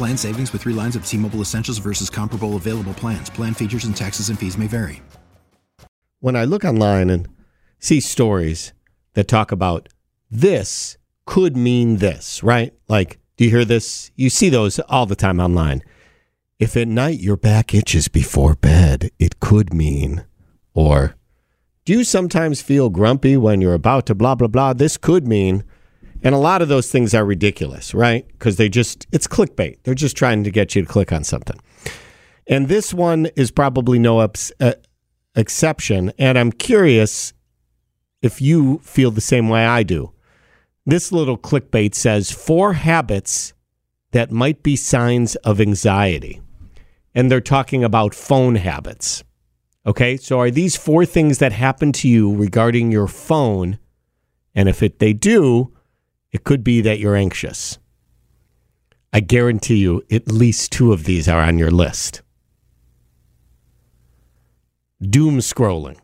Plan savings with three lines of T Mobile Essentials versus comparable available plans. Plan features and taxes and fees may vary. When I look online and see stories that talk about this could mean this, right? Like, do you hear this? You see those all the time online. If at night your back itches before bed, it could mean, or do you sometimes feel grumpy when you're about to blah, blah, blah? This could mean. And a lot of those things are ridiculous, right? Because they just, it's clickbait. They're just trying to get you to click on something. And this one is probably no ups, uh, exception. And I'm curious if you feel the same way I do. This little clickbait says four habits that might be signs of anxiety. And they're talking about phone habits. Okay, so are these four things that happen to you regarding your phone? And if it, they do, it could be that you're anxious. I guarantee you at least two of these are on your list. Doom scrolling.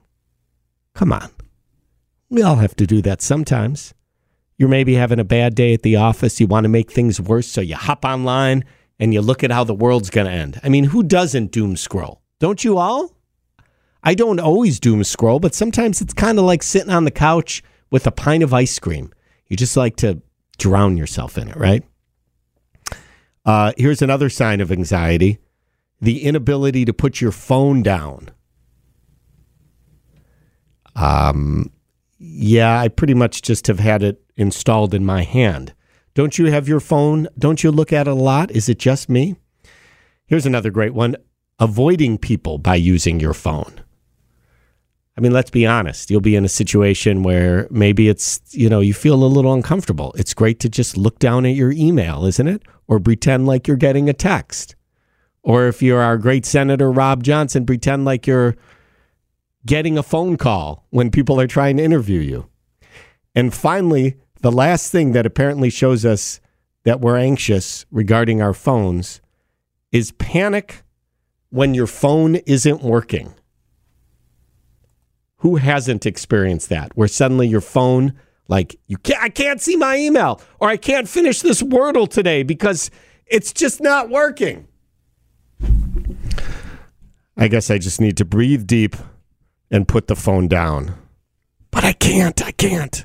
Come on. We all have to do that sometimes. You're maybe having a bad day at the office. You want to make things worse, so you hop online and you look at how the world's going to end. I mean, who doesn't doom scroll? Don't you all? I don't always doom scroll, but sometimes it's kind of like sitting on the couch with a pint of ice cream. You just like to drown yourself in it, right? Uh, here's another sign of anxiety the inability to put your phone down. Um, yeah, I pretty much just have had it installed in my hand. Don't you have your phone? Don't you look at it a lot? Is it just me? Here's another great one avoiding people by using your phone. I mean, let's be honest. You'll be in a situation where maybe it's, you know, you feel a little uncomfortable. It's great to just look down at your email, isn't it? Or pretend like you're getting a text. Or if you're our great Senator Ron Johnson, pretend like you're getting a phone call when people are trying to interview you. And finally, the last thing that apparently shows us that we're anxious regarding our phones is panic when your phone isn't working. Who hasn't experienced that? Where suddenly your phone, like you can't, I can't see my email, or I can't finish this Wordle today because it's just not working. I guess I just need to breathe deep and put the phone down. But I can't. I can't.